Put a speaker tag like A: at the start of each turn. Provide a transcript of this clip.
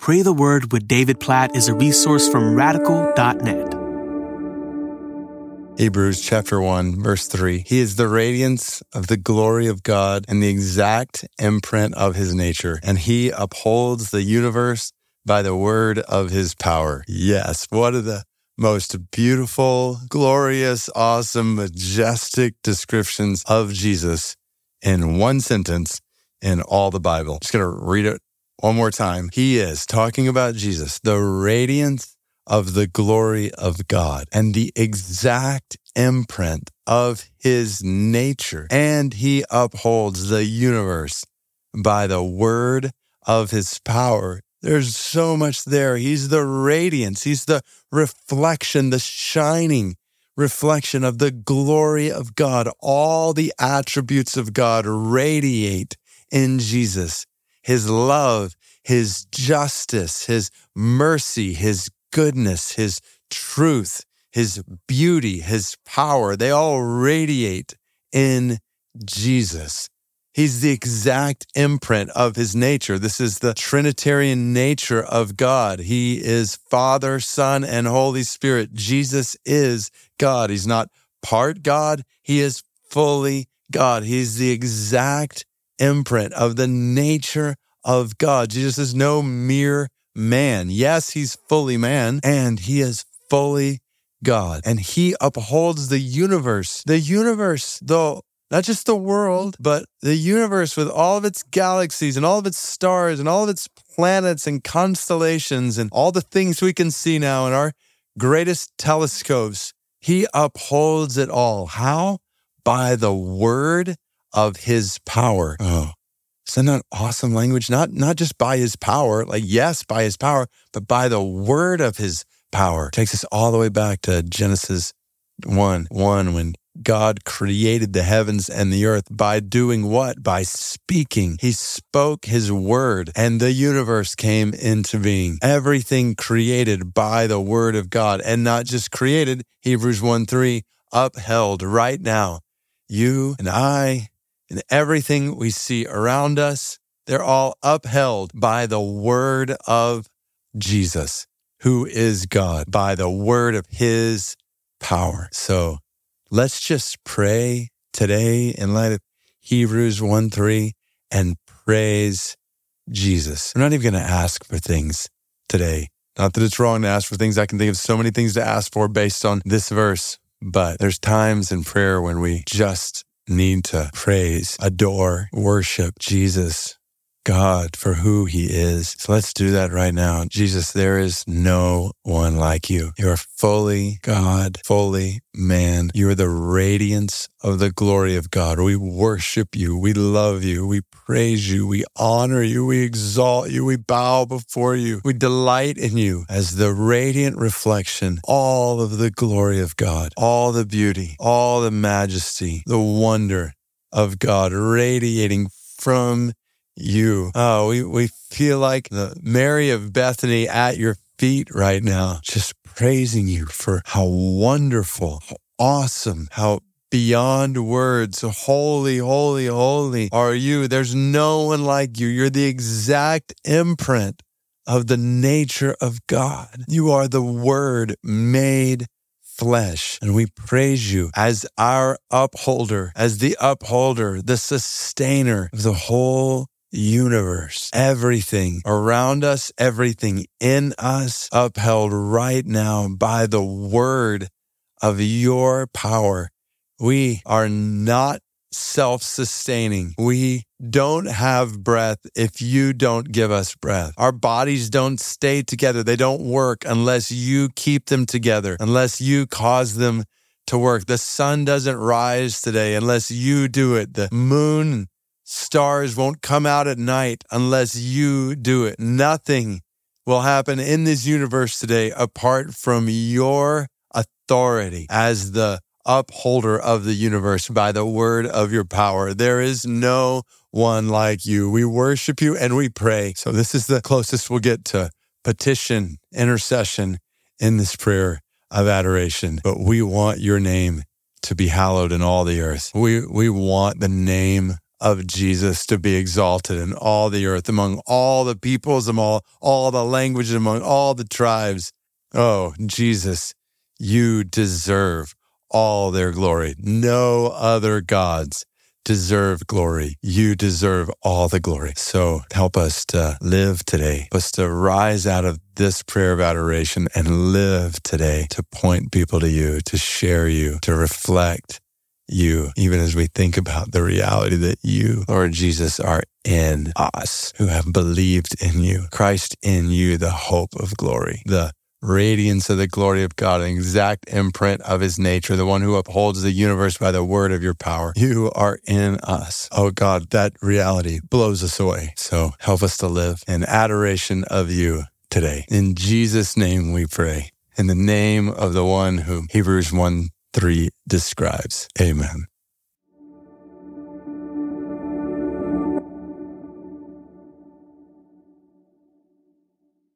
A: Pray the Word with David Platt is a resource from radical.net.
B: Hebrews chapter 1, verse 3. He is the radiance of the glory of God and the exact imprint of his nature, and he upholds the universe by the word of his power. Yes, one of the most beautiful, glorious, awesome, majestic descriptions of Jesus in one sentence in all the Bible. Just going to read it one more time. He is talking about Jesus, the radiance of the glory of God and the exact imprint of his nature. And he upholds the universe by the word of his power. There's so much there. He's the radiance. He's the reflection, the shining reflection of the glory of God. All the attributes of God radiate in Jesus. His love, his justice, his mercy, his goodness, his truth, his beauty, his power, they all radiate in Jesus. He's the exact imprint of his nature. This is the Trinitarian nature of God. He is Father, Son, and Holy Spirit. Jesus is God. He's not part God, he is fully God. He's the exact imprint of the nature of God. Jesus is no mere man. Yes, he's fully man and he is fully God. And he upholds the universe. The universe, though, not just the world, but the universe with all of its galaxies and all of its stars and all of its planets and constellations and all the things we can see now in our greatest telescopes. He upholds it all. How? By the word of his power. Oh, isn't that awesome language? Not, not just by his power, like, yes, by his power, but by the word of his power. Takes us all the way back to Genesis 1 1 when God created the heavens and the earth by doing what? By speaking. He spoke his word and the universe came into being. Everything created by the word of God and not just created, Hebrews 1 3, upheld right now. You and I and everything we see around us, they're all upheld by the word of Jesus, who is God, by the word of his power. So let's just pray today in light of Hebrews 1 3 and praise Jesus. I'm not even going to ask for things today. Not that it's wrong to ask for things. I can think of so many things to ask for based on this verse, but there's times in prayer when we just need to praise, adore, worship Jesus, God, for who he is. So let's do that right now. Jesus, there is no one like you. You are fully God, fully man. You are the radiance of the glory of God. We worship you. We love you. We praise you. We honor you. We exalt you. We bow before you. We delight in you as the radiant reflection, all of the glory of God, all the beauty, all the majesty, the wonder of God radiating from you. Oh, we, we feel like the Mary of Bethany at your feet right now, just praising you for how wonderful, how awesome, how beyond words, holy, holy, holy are you. There's no one like you. You're the exact imprint of the nature of God. You are the Word made flesh. And we praise you as our upholder, as the upholder, the sustainer of the whole universe, everything around us, everything in us, upheld right now by the word of your power. We are not self sustaining. We don't have breath if you don't give us breath. Our bodies don't stay together. They don't work unless you keep them together, unless you cause them to work. The sun doesn't rise today unless you do it. The moon stars won't come out at night unless you do it. Nothing will happen in this universe today apart from your authority as the upholder of the universe by the word of your power. There is no one like you. We worship you and we pray. So this is the closest we'll get to petition, intercession in this prayer of adoration. But we want your name to be hallowed in all the earth. We, we want the name of Jesus to be exalted in all the earth, among all the peoples, among all, all the languages, among all the tribes. Oh, Jesus, you deserve all their glory. No other gods deserve glory. You deserve all the glory. So help us to live today, help us to rise out of this prayer of adoration and live today to point people to you, to share you, to reflect you, even as we think about the reality that you, Lord Jesus, are in us who have believed in you. Christ in you, the hope of glory, the radiance of the glory of God, an exact imprint of his nature, the one who upholds the universe by the word of your power. You are in us. Oh God, that reality blows us away. So help us to live in adoration of you today. In Jesus' name we pray. In the name of the one whom Hebrews 1 3 describes. Amen.